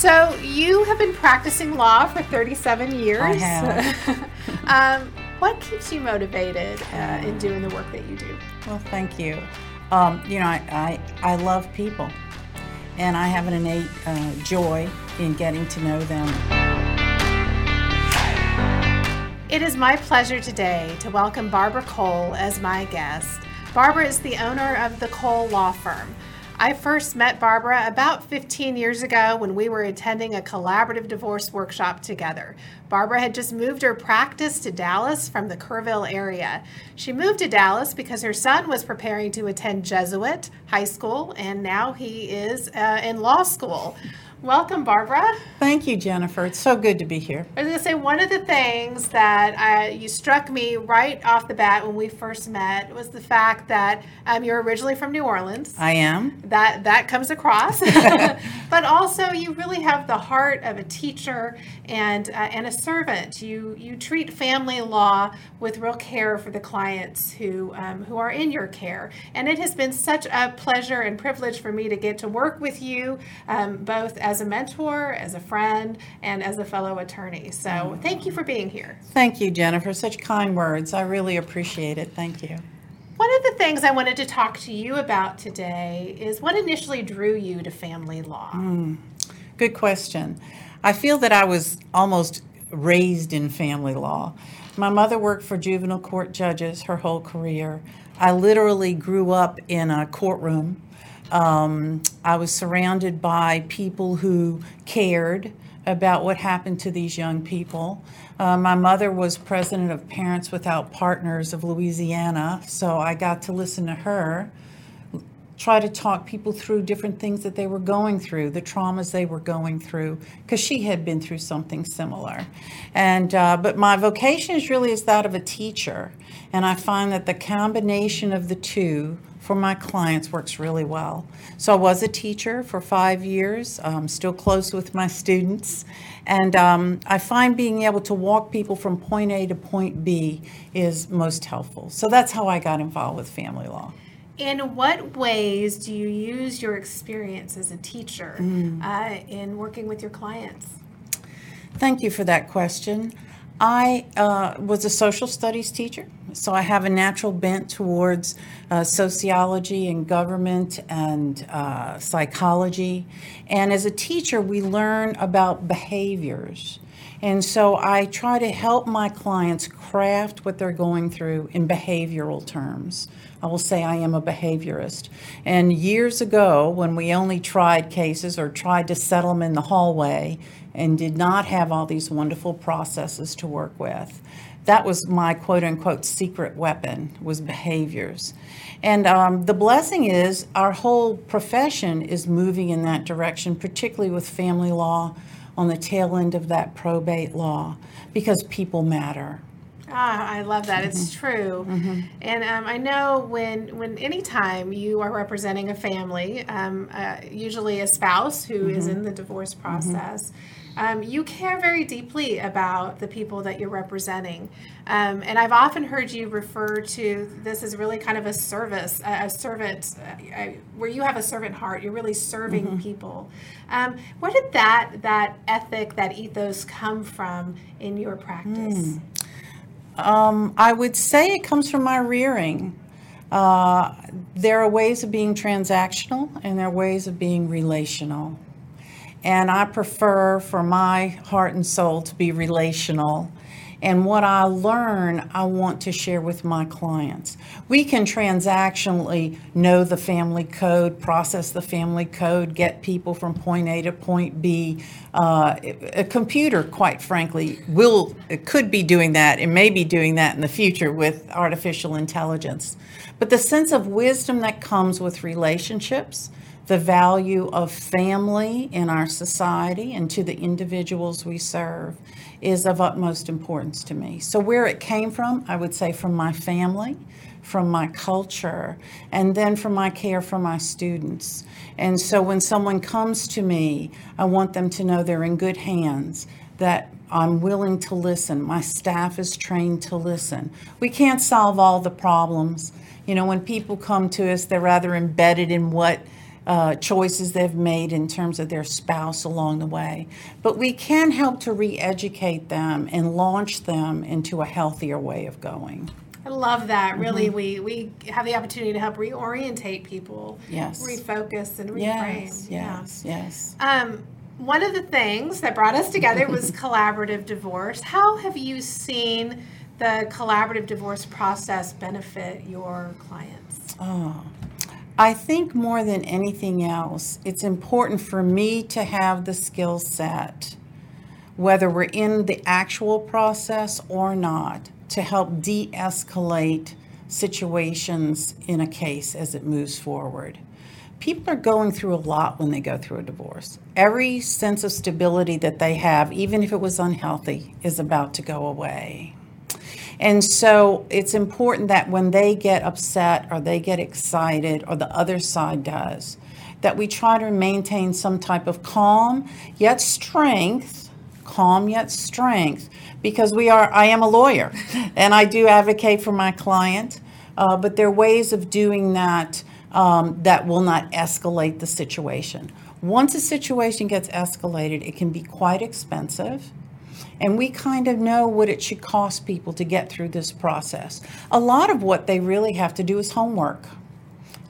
So you have been practicing law for 37 years. I have. um, what keeps you motivated uh, in doing the work that you do? Well, thank you. Um, you know, I, I, I, love people, and I have an innate uh, joy in getting to know them. It is my pleasure today to welcome Barbara Cole as my guest. Barbara is the owner of the Cole Law Firm. I first met Barbara about 15 years ago when we were attending a collaborative divorce workshop together. Barbara had just moved her practice to Dallas from the Kerrville area. She moved to Dallas because her son was preparing to attend Jesuit high school, and now he is uh, in law school. Welcome, Barbara. Thank you, Jennifer. It's so good to be here. I was going to say one of the things that I, you struck me right off the bat when we first met was the fact that um, you're originally from New Orleans. I am. That that comes across, but also you really have the heart of a teacher and uh, and a servant. You you treat family law with real care for the clients who um, who are in your care, and it has been such a pleasure and privilege for me to get to work with you, um, both as a mentor, as a friend, and as a fellow attorney. So thank you for being here. Thank you, Jennifer. Such kind words. I really appreciate it. Thank you. One of the things I wanted to talk to you about today is what initially drew you to family law? Mm, good question. I feel that I was almost raised in family law. My mother worked for juvenile court judges her whole career. I literally grew up in a courtroom um, I was surrounded by people who cared about what happened to these young people. Uh, my mother was president of Parents Without Partners of Louisiana, so I got to listen to her try to talk people through different things that they were going through, the traumas they were going through, because she had been through something similar. And uh, but my vocation is really is that of a teacher, and I find that the combination of the two for my clients works really well. So I was a teacher for five years, um, still close with my students, and um, I find being able to walk people from point A to point B is most helpful. So that's how I got involved with family law. In what ways do you use your experience as a teacher mm. uh, in working with your clients? Thank you for that question. I uh, was a social studies teacher, so I have a natural bent towards uh, sociology and government and uh, psychology. And as a teacher, we learn about behaviors. And so I try to help my clients craft what they're going through in behavioral terms. I will say I am a behaviorist. And years ago, when we only tried cases or tried to settle them in the hallway, and did not have all these wonderful processes to work with. That was my quote unquote secret weapon was behaviors. And um, the blessing is our whole profession is moving in that direction, particularly with family law on the tail end of that probate law, because people matter. Ah, I love that. It's mm-hmm. true. Mm-hmm. And um, I know when when anytime you are representing a family, um, uh, usually a spouse who mm-hmm. is in the divorce mm-hmm. process, um, you care very deeply about the people that you're representing. Um, and I've often heard you refer to this as really kind of a service, a, a servant, uh, where you have a servant heart. You're really serving mm-hmm. people. Um, where did that that ethic, that ethos, come from in your practice? Mm. Um, I would say it comes from my rearing. Uh, there are ways of being transactional and there are ways of being relational. And I prefer for my heart and soul to be relational. And what I learn, I want to share with my clients. We can transactionally know the family code, process the family code, get people from point A to point B. Uh, a computer, quite frankly, will could be doing that and may be doing that in the future with artificial intelligence. But the sense of wisdom that comes with relationships, the value of family in our society and to the individuals we serve is of utmost importance to me. So, where it came from, I would say from my family, from my culture, and then from my care for my students. And so, when someone comes to me, I want them to know they're in good hands, that I'm willing to listen. My staff is trained to listen. We can't solve all the problems. You know, when people come to us, they're rather embedded in what uh, choices they've made in terms of their spouse along the way. But we can help to re educate them and launch them into a healthier way of going. I love that. Really, mm-hmm. we, we have the opportunity to help reorientate people, yes, refocus and reframe. Yes, yes, yeah. yes. Um, one of the things that brought us together was collaborative divorce. How have you seen the collaborative divorce process benefit your clients? Oh, I think more than anything else, it's important for me to have the skill set, whether we're in the actual process or not, to help de escalate situations in a case as it moves forward. People are going through a lot when they go through a divorce. Every sense of stability that they have, even if it was unhealthy, is about to go away. And so it's important that when they get upset or they get excited or the other side does, that we try to maintain some type of calm yet strength, calm yet strength, because we are, I am a lawyer and I do advocate for my client, uh, but there are ways of doing that um, that will not escalate the situation. Once a situation gets escalated, it can be quite expensive and we kind of know what it should cost people to get through this process. A lot of what they really have to do is homework.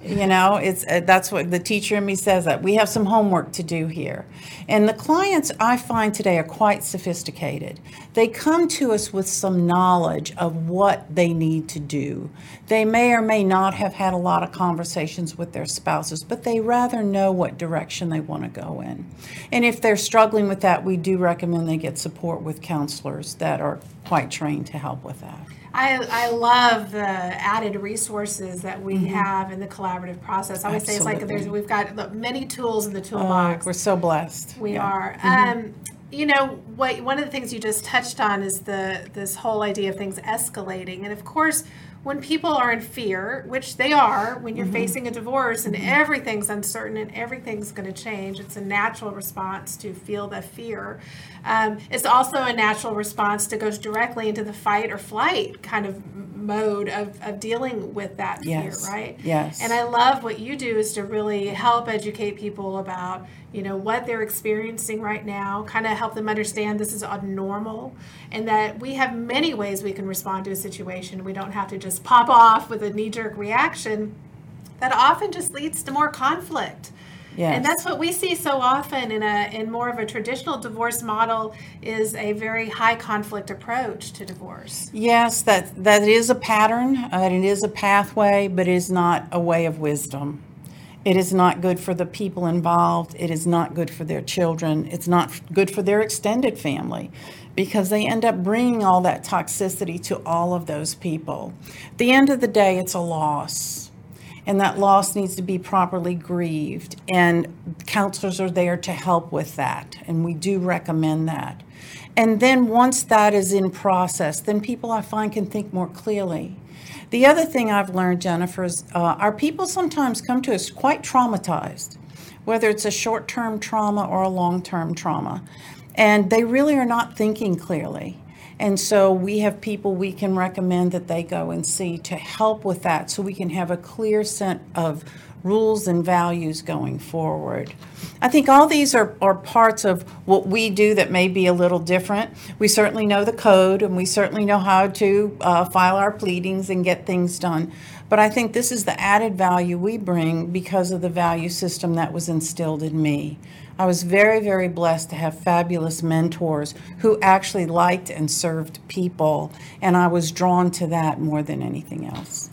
You know, it's uh, that's what the teacher in me says that we have some homework to do here. And the clients I find today are quite sophisticated. They come to us with some knowledge of what they need to do. They may or may not have had a lot of conversations with their spouses, but they rather know what direction they want to go in. And if they're struggling with that, we do recommend they get support with counselors that are quite trained to help with that. I, I love the added resources that we mm-hmm. have in the collaborative process. I always Absolutely. say it's like there's we've got many tools in the toolbox. Oh, we're so blessed. We yeah. are. Mm-hmm. Um, you know what? One of the things you just touched on is the this whole idea of things escalating, and of course when people are in fear, which they are when you're mm-hmm. facing a divorce and mm-hmm. everything's uncertain and everything's going to change, it's a natural response to feel the fear. Um, it's also a natural response to go directly into the fight or flight kind of mode of, of dealing with that yes. fear, right? Yes. And I love what you do is to really help educate people about, you know, what they're experiencing right now, kind of help them understand this is abnormal and that we have many ways we can respond to a situation. We don't have to just pop off with a knee jerk reaction that often just leads to more conflict. Yes. And that's what we see so often in a in more of a traditional divorce model is a very high conflict approach to divorce. Yes, that that is a pattern, uh, it is a pathway, but it is not a way of wisdom. It is not good for the people involved. It is not good for their children. It's not good for their extended family because they end up bringing all that toxicity to all of those people. At the end of the day, it's a loss and that loss needs to be properly grieved. And counselors are there to help with that, and we do recommend that. And then once that is in process, then people I find can think more clearly. The other thing I've learned, Jennifer, is uh, our people sometimes come to us quite traumatized, whether it's a short term trauma or a long term trauma. And they really are not thinking clearly. And so we have people we can recommend that they go and see to help with that so we can have a clear sense of rules and values going forward. I think all these are, are parts of what we do that may be a little different. We certainly know the code and we certainly know how to uh, file our pleadings and get things done. But I think this is the added value we bring because of the value system that was instilled in me. I was very, very blessed to have fabulous mentors who actually liked and served people, and I was drawn to that more than anything else.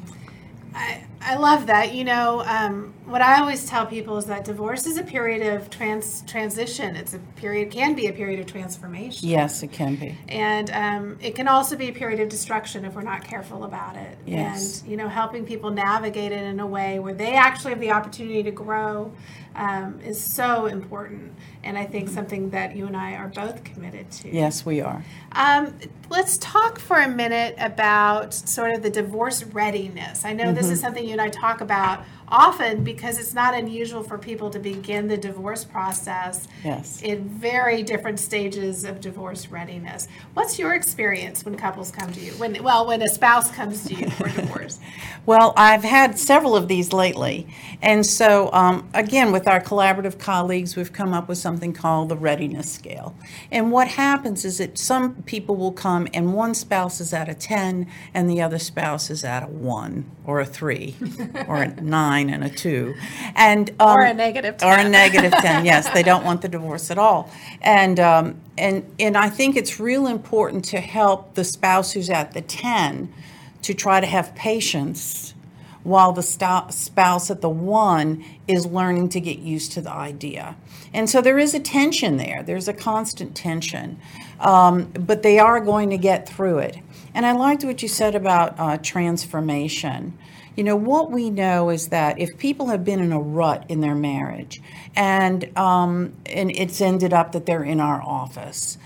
I, I love that. You know, um, what I always tell people is that divorce is a period of trans transition. It's a period can be a period of transformation. Yes, it can be. And um, it can also be a period of destruction if we're not careful about it. Yes. And you know, helping people navigate it in a way where they actually have the opportunity to grow um, is so important, and I think something that you and I are both committed to. Yes, we are. Um, let's talk for a minute about sort of the divorce readiness. I know mm-hmm. this is mm-hmm. something you and I talk about often because it's not unusual for people to begin the divorce process Yes. in very different stages of divorce readiness. What's your experience when couples come to you? When well, when a spouse comes to you for divorce? Well, I've had several of these lately. And so, um, again, with our collaborative colleagues, we've come up with something called the readiness scale. And what happens is that some people will come and one spouse is at a 10 and the other spouse is at a 1 or a 3 or a 9 and a 2. And, um, Or a negative Or a 10. negative yes. They don't want the divorce at all. And, um, and, and I think it's real important to help the spouse who's at the 10 to try to have patience while the sto- spouse at the one is learning to get used to the idea. And so there is a tension there, there's a constant tension, um, but they are going to get through it. And I liked what you said about uh, transformation. You know, what we know is that if people have been in a rut in their marriage and, um, and it's ended up that they're in our office,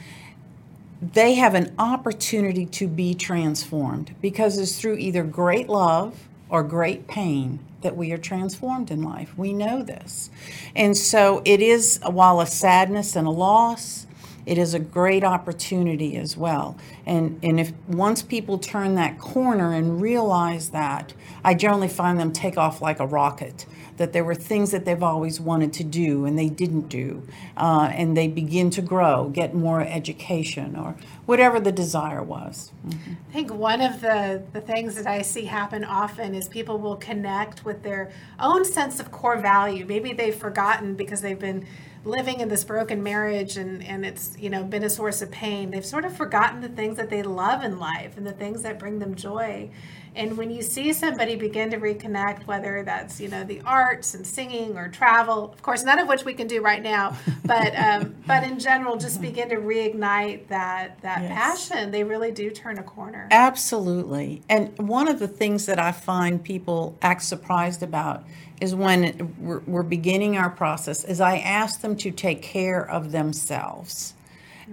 they have an opportunity to be transformed because it's through either great love or great pain that we are transformed in life. We know this. And so it is, while a sadness and a loss, it is a great opportunity as well. And, and if once people turn that corner and realize that, I generally find them take off like a rocket. That there were things that they've always wanted to do and they didn't do. Uh, and they begin to grow, get more education, or whatever the desire was. I think one of the, the things that I see happen often is people will connect with their own sense of core value. Maybe they've forgotten because they've been living in this broken marriage and, and it's you know been a source of pain. They've sort of forgotten the things that they love in life and the things that bring them joy. And when you see somebody begin to reconnect, whether that's you know the arts and singing or travel, of course none of which we can do right now, but um, but in general, just begin to reignite that that Yes. passion, they really do turn a corner. Absolutely. And one of the things that I find people act surprised about is when we're, we're beginning our process is I ask them to take care of themselves.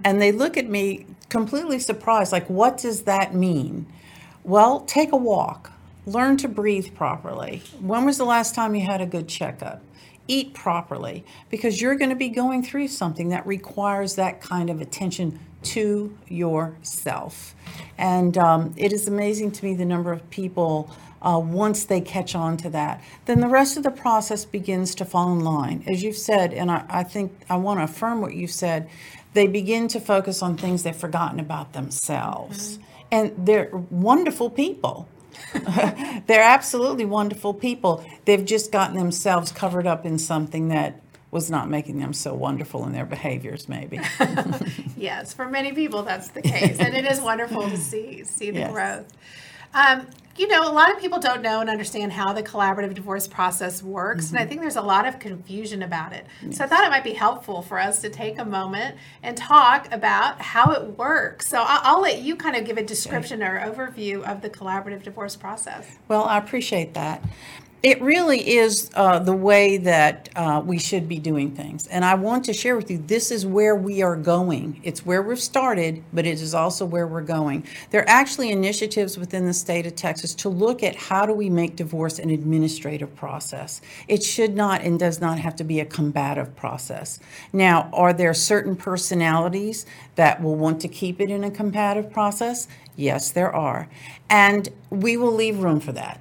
And they look at me completely surprised like what does that mean? Well, take a walk. Learn to breathe properly. When was the last time you had a good checkup? Eat properly because you're going to be going through something that requires that kind of attention to yourself. And um, it is amazing to me the number of people, uh, once they catch on to that, then the rest of the process begins to fall in line. As you've said, and I, I think I want to affirm what you've said, they begin to focus on things they've forgotten about themselves. And they're wonderful people. they're absolutely wonderful people. They've just gotten themselves covered up in something that was not making them so wonderful in their behaviors, maybe. Yes, for many people that's the case, and it is wonderful to see see the Yes. growth. Um, you know, a lot of people don't know and understand how the collaborative divorce process works, and I mm-hmm. think there's a lot of confusion about it. So I thought it might be helpful for us to take a moment and talk about how it works. So I'll, I'll let you kind of give a description or overview of the collaborative divorce process. Well, I appreciate that. It really is uh, the way that uh, we should be doing things. And I want to share with you this is where we are going. It's where we've started, but it is also where we're going. There are actually initiatives within the state of Texas to look at how do we make divorce an administrative process. It should not and does not have to be a combative process. Now, are there certain personalities that will want to keep it in a combative process? Yes, there are. And we will leave room for that.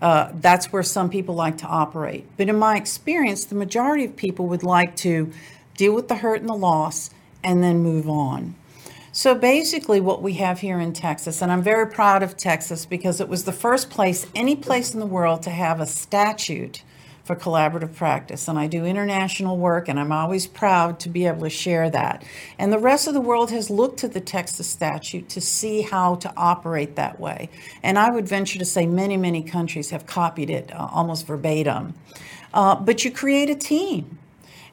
Uh, that's where some people like to operate. But in my experience, the majority of people would like to deal with the hurt and the loss and then move on. So basically, what we have here in Texas, and I'm very proud of Texas because it was the first place, any place in the world, to have a statute for collaborative practice. And I do international work, and I'm always proud to be able to share that. And the rest of the world has looked to the Texas statute to see how to operate that way. And I would venture to say many, many countries have copied it uh, almost verbatim. Uh, but you create a team.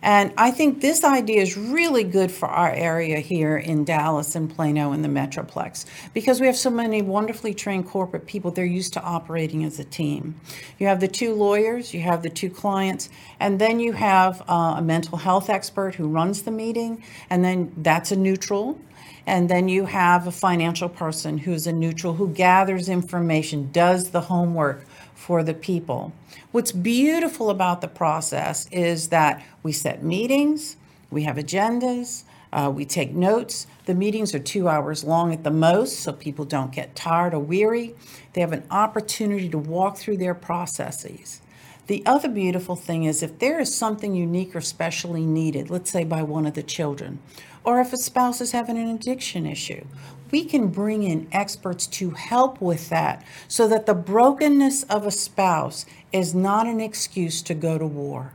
And I think this idea is really good for our area here in Dallas and Plano and the Metroplex because we have so many wonderfully trained corporate people. They're used to operating as a team. You have the two lawyers, you have the two clients, and then you have uh, a mental health expert who runs the meeting, and then that's a neutral. And then you have a financial person who's a neutral who gathers information, does the homework for the people. What's beautiful about the process is that we set meetings, we have agendas, uh, we take notes. The meetings are two hours long at the most, so people don't get tired or weary. They have an opportunity to walk through their processes. The other beautiful thing is if there is something unique or specially needed, let's say by one of the children, or if a spouse is having an addiction issue, we can bring in experts to help with that so that the brokenness of a spouse is not an excuse to go to war.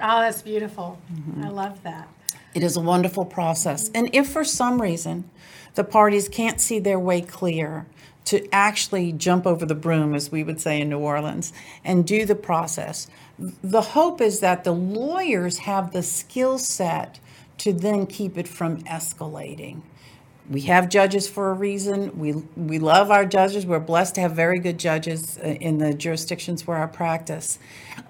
Oh, that's beautiful. Mm-hmm. I love that. It is a wonderful process. And if for some reason the parties can't see their way clear to actually jump over the broom, as we would say in New Orleans, and do the process, the hope is that the lawyers have the skill set to then keep it from escalating we have judges for a reason. We we love our judges. We're blessed to have very good judges uh, in the jurisdictions where I practice.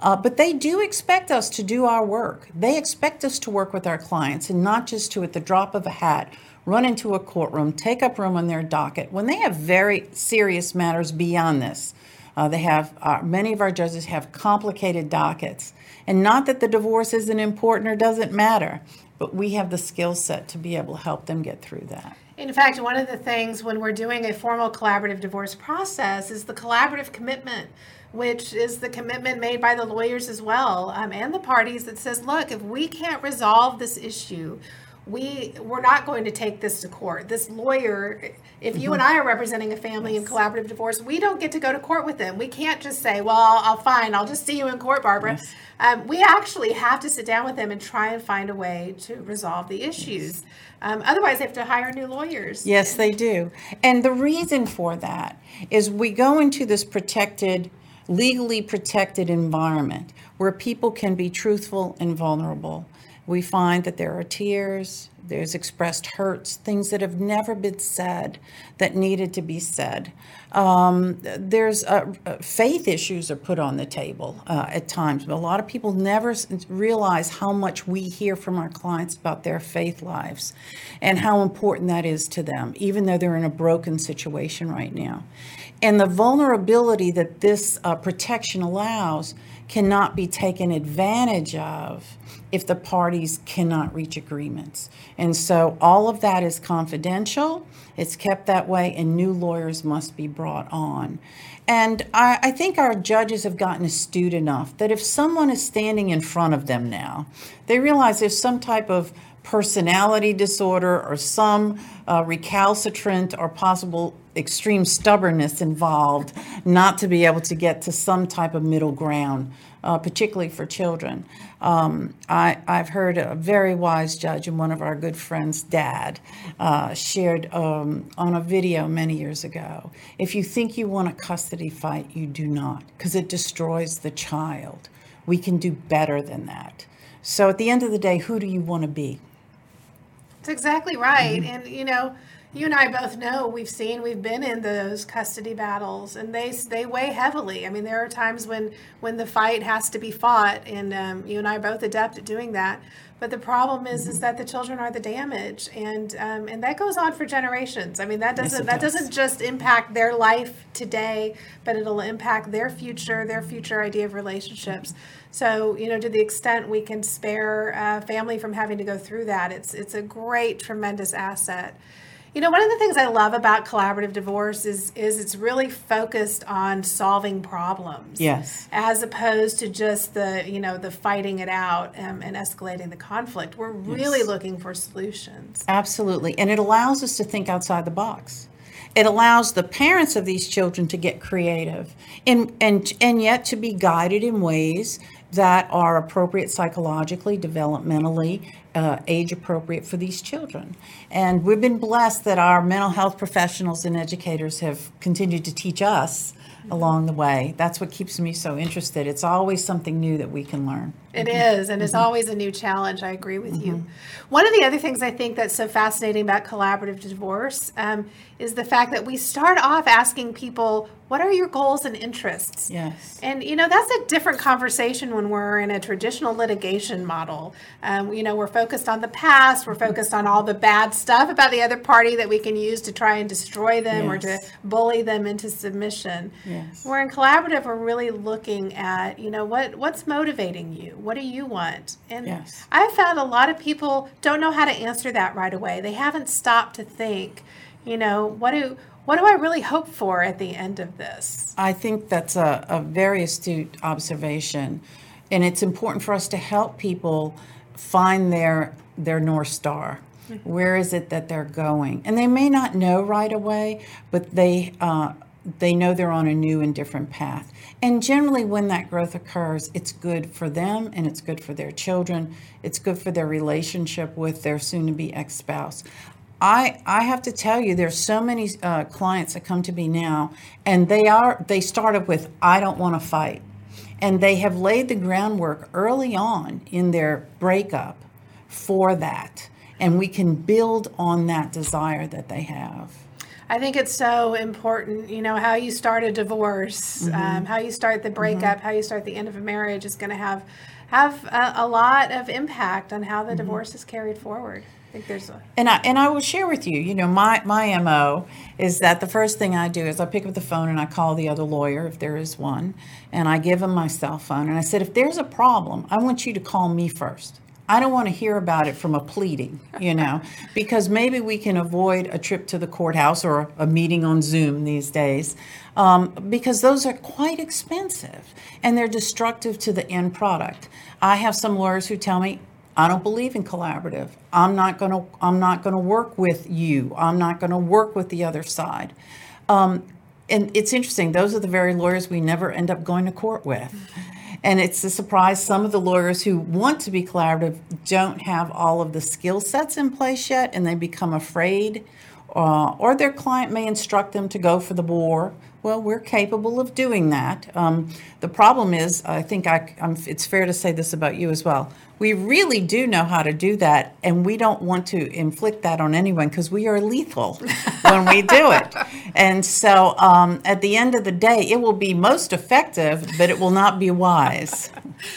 Uh, but they do expect us to do our work. They expect us to work with our clients and not just to, at the drop of a hat, run into a courtroom, take up room on their docket when they have very serious matters beyond this. Uh, they have uh, many of our judges have complicated dockets, and not that the divorce isn't important or doesn't matter, but we have the skill set to be able to help them get through that. In fact, one of the things when we're doing a formal collaborative divorce process is the collaborative commitment, which is the commitment made by the lawyers as well um, and the parties that says, look, if we can't resolve this issue, we we're not going to take this to court. This lawyer, if you mm-hmm. and I are representing a family yes. in collaborative divorce, we don't get to go to court with them. We can't just say, "Well, I'll, fine. I'll just see you in court, Barbara." Yes. Um, we actually have to sit down with them and try and find a way to resolve the issues. Yes. Um, otherwise, they have to hire new lawyers. Yes, they do. And the reason for that is we go into this protected, legally protected environment where people can be truthful and vulnerable we find that there are tears, there's expressed hurts, things that have never been said that needed to be said. Um, there's uh, uh, faith issues are put on the table uh, at times, but a lot of people never realize how much we hear from our clients about their faith lives and how important that is to them, even though they're in a broken situation right now. And the vulnerability that this uh, protection allows cannot be taken advantage of if the parties cannot reach agreements. And so all of that is confidential, it's kept that way, and new lawyers must be brought on. And I, I, think our judges have gotten astute enough that if someone is standing in front of them now, they realize there's some type of personality disorder or some uh, recalcitrant or possible extreme stubbornness involved not to be able to get to some type of middle ground uh, particularly for children. Um, I, have heard a very wise judge and one of our good friends' dad uh, shared um, on a video many years ago. If you think you want a custody fight, you do not, because it destroys the child. We can do better than that. So at the end of the day, who do you want to be? That's exactly right. Mm-hmm. And, you know, you and I both know we've seen we've been in those custody battles, and they they weigh heavily. I mean, there are times when when the fight has to be fought, and um, you and I are both adept at doing that. But the problem is, is that the children are the damage, and um, and that goes on for generations. I mean, that doesn't yes, that does. doesn't just impact their life today, but it'll impact their future, their future idea of relationships. So, you know, to the extent we can spare a family from having to go through that, it's it's a great, tremendous asset. You know, one of the things I love about collaborative divorce is is it's really focused on solving problems. Yes. As opposed to just the you know the fighting it out um, and escalating the conflict. We're really yes. looking for solutions. Absolutely, and it allows us to think outside the box. It allows the parents of these children to get creative and and and yet to be guided in ways that are appropriate psychologically, developmentally, uh, age appropriate for these children. And we've been blessed that our mental health professionals and educators have continued to teach us along the way. That's what keeps me so interested. It's always something new that we can learn. It is, and it's mm-hmm. always a new challenge. I agree with mm-hmm. you. One of the other things I think that's so fascinating about collaborative divorce um, is the fact that we start off asking people, "What are your goals and interests?" Yes. And you know that's a different conversation when we're in a traditional litigation model. Um, you know, we're focused on the past. We're focused on all the bad stuff about the other party that we can use to try and destroy them yes. or to bully them into submission. Yes. We're in collaborative. We're really looking at, you know, what what's motivating you. What do you want? And Yes. I've found a lot of people don't know how to answer that right away. They haven't stopped to think, you know, what do what do I really hope for at the end of this? I think that's a, a very astute observation. And it's important for us to help people find their their North Star. Where is it that they're going? And they may not know right away, but they uh, they know they're on a new and different path. And generally, when that growth occurs, it's good for them and it's good for their children. It's good for their relationship with their soon to be ex spouse. I, I have to tell you, there's so many uh, clients that come to me now, and they are they started with I don't want to fight, and they have laid the groundwork early on in their breakup for that, and we can build on that desire that they have. I think it's so important, you know, how you start a divorce, um, mm-hmm. how you start the breakup, mm-hmm. how you start the end of a marriage is going to have have a, a lot of impact on how the mm-hmm. divorce is carried forward. I think there's a And I and I will share with you, you know, my my mo is that the first thing I do is I pick up the phone and I call the other lawyer if there is one, and I give him my cell phone and I said, if there's a problem, I want you to call me first. I don't want to hear about it from a pleading, you know, because maybe we can avoid a trip to the courthouse or a meeting on Zoom these days, um, because those are quite expensive and they're destructive to the end product. I have some lawyers who tell me, I don't believe in collaborative. I'm not going to I'm not going to work with you. I'm not going to work with the other side. Um, and it's interesting. Those are the very lawyers we never end up going to court with. And it's a surprise some of the lawyers who want to be collaborative don't have all of the skill sets in place yet and they become afraid uh, or their client may instruct them to go for the war. Well, we're capable of doing that. Um, the problem is, I think I, I'm, it's fair to say this about you as well. We really do know how to do that, and we don't want to inflict that on anyone because we are lethal when we do it. And so, um, at the end of the day, it will be most effective, but it will not be wise.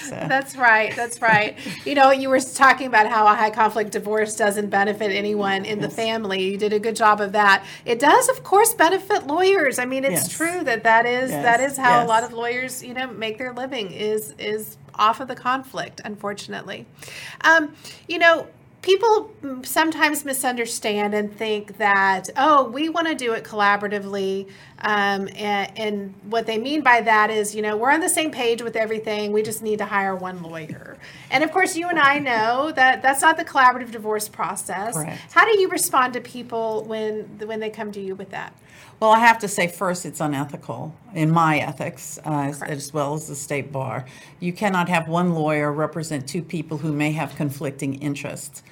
So. That's right. That's right. You know, you were talking about how a high conflict divorce doesn't benefit anyone in the family. You did a good job of that. It does, of course, benefit lawyers. I mean, it's Yes. True that that is Yes, that is how a lot of lawyers, you know, make their living is is off of the conflict. Unfortunately, um, you know. People sometimes misunderstand and think that, oh, we want to do it collaboratively. Um, and, and what they mean by that is, you know, we're on the same page with everything. We just need to hire one lawyer. And of course, you and I know that that's not the collaborative divorce process. Correct. How do you respond to people when when they come to you with that? Well, I have to say first, it's unethical in my ethics, uh, as, as well as the state bar. You cannot have one lawyer represent two people who may have conflicting interests.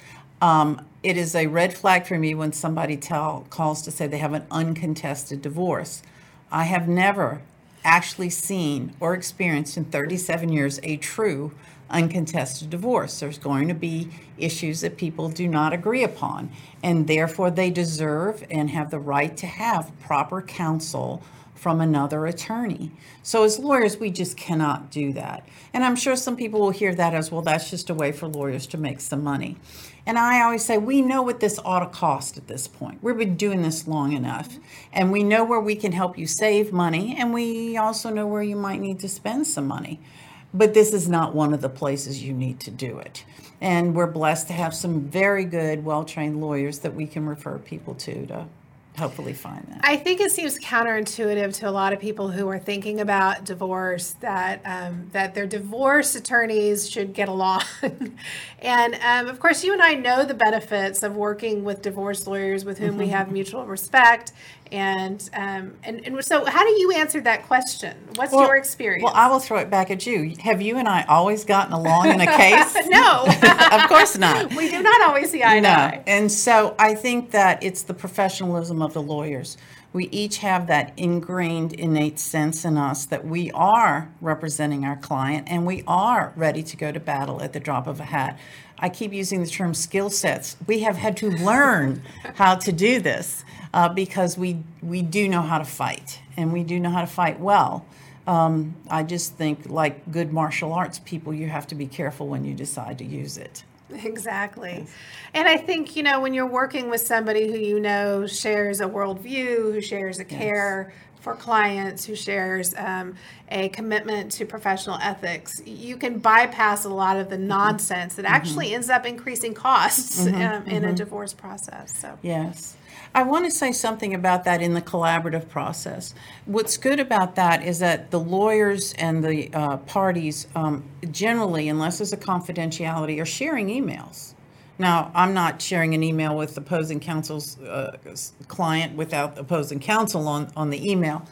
Um, it is a red flag for me when somebody tell calls to say they have an uncontested divorce. I have never actually seen or experienced in 37 years a true uncontested divorce. There's going to be issues that people do not agree upon, and therefore they deserve and have the right to have proper counsel from another attorney. So, as lawyers, we just cannot do that. And I'm sure some people will hear that as well, that's just a way for lawyers to make some money. And I always say, we know what this ought to cost at this point. We've been doing this long enough, and we know where we can help you save money, and we also know where you might need to spend some money. But this is not one of the places you need to do it. And we're blessed to have some very good, well trained lawyers that we can refer people to to hopefully find that. I think it seems counterintuitive to a lot of people who are thinking about divorce that um, that their divorce attorneys should get along, and um, of course, you and I know the benefits of working with divorce lawyers with whom we have mutual respect, and um, and and so how do you answer that question? What's Well- your experience? Well, I will throw it back at you. Have you and I always gotten along in a case? no, of course not. we do not always see eye to No. eye. And so I think that it's the professionalism of the lawyers. We each have that ingrained innate sense in us that we are representing our client and we are ready to go to battle at the drop of a hat. I keep using the term skill sets. We have had to learn how to do this uh, because we, we do know how to fight and we do know how to fight well. Um, I just think, like good martial arts people, you have to be careful when you decide to use it. Exactly. And I think, you know, when you're working with somebody who you know shares a worldview, who shares a care for clients who shares um, a commitment to professional ethics, you can bypass a lot of the mm-hmm. nonsense that actually mm-hmm. ends up increasing costs mm-hmm. um, in a mm-hmm. divorce process. So yes. I want to say something about that in the collaborative process. What's good about that is that the lawyers and the uh, parties um, generally, unless there's a confidentiality, are sharing emails. Now, I'm not sharing an email with opposing counsel's uh, client without opposing counsel on, on the email,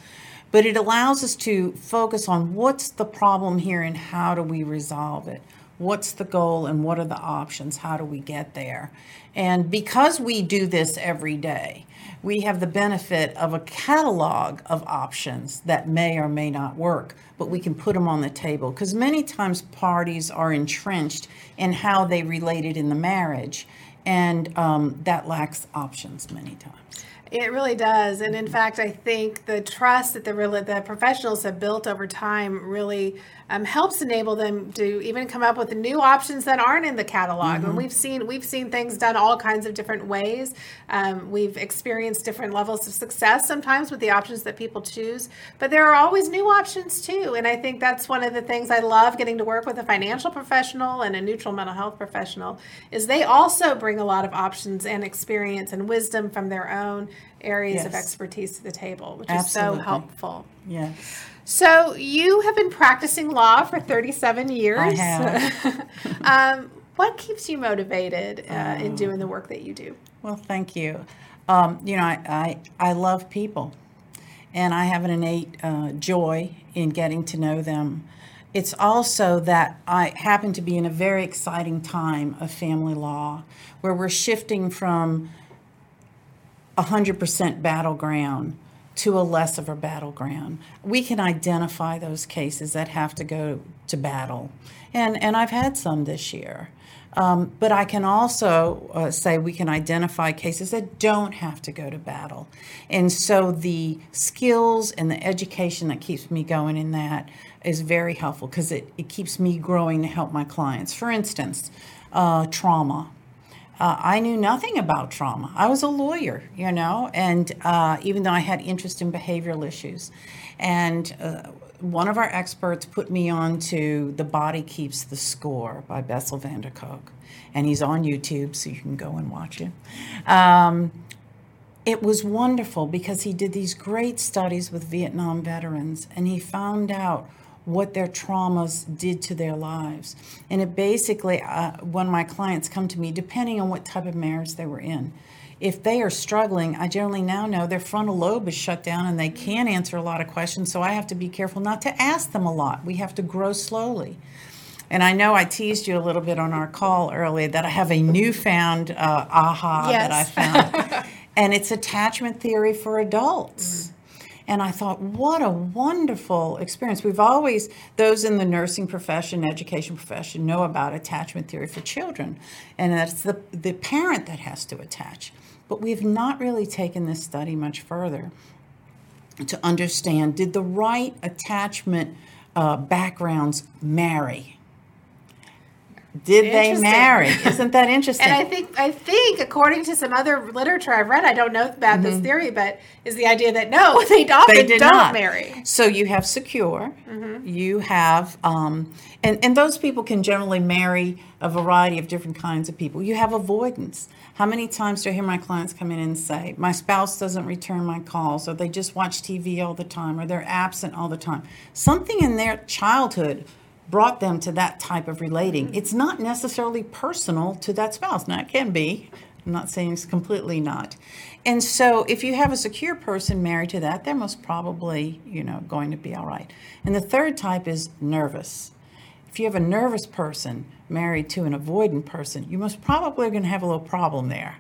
but it allows us to focus on what's the problem here and how do we resolve it what's the goal and what are the options? How do we get there? And because we do this every day, we have the benefit of a catalog of options that may or may not work, but we can put them on the table because many times parties are entrenched in how they related in the marriage, and um, that lacks options many times. It really does, and in fact, I think the trust that the the professionals have built over time really um, helps enable them to even come up with new options that aren't in the catalog. Mm-hmm. And we've seen we've seen things done all kinds of different ways. Um, we've experienced different levels of success sometimes with the options that people choose, but there are always new options too. And I think that's one of the things I love getting to work with a financial professional and a neutral mental health professional is they also bring a lot of options and experience and wisdom from their own areas yes. of expertise to the table, which Absolutely. is so helpful. Yes. So you have been practicing law for 37 years. I have. um, what keeps you motivated uh, in doing the work that you do? Well, thank you. Um, you know, I, I, I, love people, and I have an innate uh, joy in getting to know them. It's also that I happen to be in a very exciting time of family law where we're shifting from 100% battleground to a less of a battleground. We can identify those cases that have to go to battle. And, and I've had some this year. Um, but I can also uh, say we can identify cases that don't have to go to battle. And so the skills and the education that keeps me going in that is very helpful because it, it keeps me growing to help my clients. For instance, uh, trauma. Uh, I knew nothing about trauma. I was a lawyer, you know, and uh, even though I had interest in behavioral issues. And uh, one of our experts put me on to The Body Keeps the Score by Bessel van der Kolk. And he's on YouTube, so you can go and watch it. Um, it was wonderful because he did these great studies with Vietnam veterans and he found out what their traumas did to their lives. And it basically, uh, when my clients come to me, depending on what type of marriage they were in, if they are struggling, I generally now know their frontal lobe is shut down and they can't answer a lot of questions. So I have to be careful not to ask them a lot. We have to grow slowly. And I know I teased you a little bit on our call earlier that I have a newfound uh, aha yes. that I found. and it's attachment theory for adults. Mm. And I thought, what a wonderful experience. We've always, those in the nursing profession, education profession, know about attachment theory for children. And that's the, the parent that has to attach. But we've not really taken this study much further to understand did the right attachment uh, backgrounds marry? Did they marry? Isn't that interesting? and I think I think according to some other literature I've read, I don't know about mm-hmm. this theory, but is the idea that no, they often they did don't not. marry. So you have secure, mm-hmm. you have, um, and and those people can generally marry a variety of different kinds of people. You have avoidance. How many times do I hear my clients come in and say, "My spouse doesn't return my calls," or they just watch TV all the time, or they're absent all the time? Something in their childhood brought them to that type of relating. It's not necessarily personal to that spouse. Now, it can be. I'm not saying it's completely not. And so, if you have a secure person married to that, they're most probably, you know, going to be all right. And the third type is nervous. If you have a nervous person married to an avoidant person, you most probably are going to have a little problem there.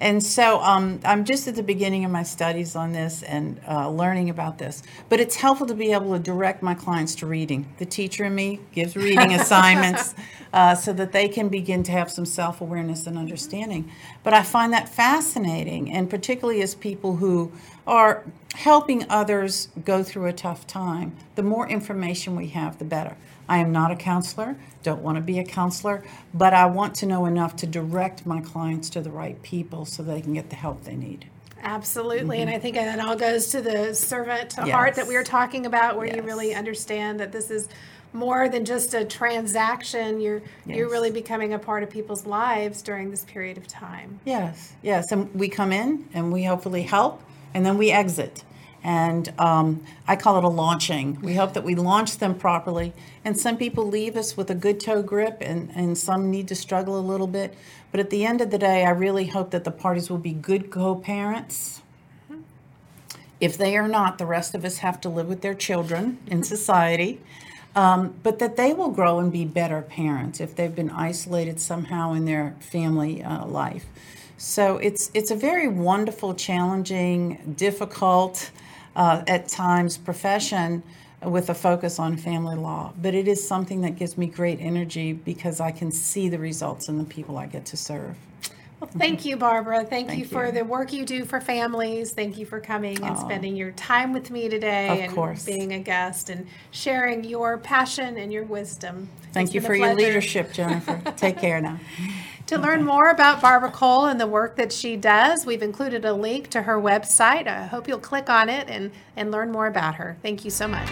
And so um, I'm just at the beginning of my studies on this and uh, learning about this. But it's helpful to be able to direct my clients to reading. The teacher in me gives reading assignments uh, so that they can begin to have some self awareness and understanding. But I find that fascinating, and particularly as people who are helping others go through a tough time, the more information we have, the better. I am not a counselor, don't want to be a counselor, but I want to know enough to direct my clients to the right people so they can get the help they need. Absolutely. And mm-hmm. I think that all goes to the servant heart that we were talking about, where you really understand that this is more than just a transaction. You're you're really becoming a part of people's lives during this period of time. Yes, yes, and we come in and we hopefully help, and then we exit. And um, I call it a launching. We hope that we launch them properly. And some people leave us with a good toe grip, and, and some need to struggle a little bit. But at the end of the day, I really hope that the parties will be good co parents. If they are not, the rest of us have to live with their children in society. Um, but that they will grow and be better parents if they've been isolated somehow in their family uh, life. So it's it's a very wonderful, challenging, difficult, uh, at times profession with a focus on family law. But it is something that gives me great energy because I can see the results in the people I get to serve. Well, thank you, Barbara. Thank, you for you. the work you do for families. Thank you for coming and spending your time with me today Of and course. being a guest and sharing your passion and your wisdom. Thank It's you for your leadership, Jennifer. Take care now. To learn more about Barbara Cole and the work that she does, we've included a link to her website. I hope you'll click on it and, and learn more about her. Thank you so much.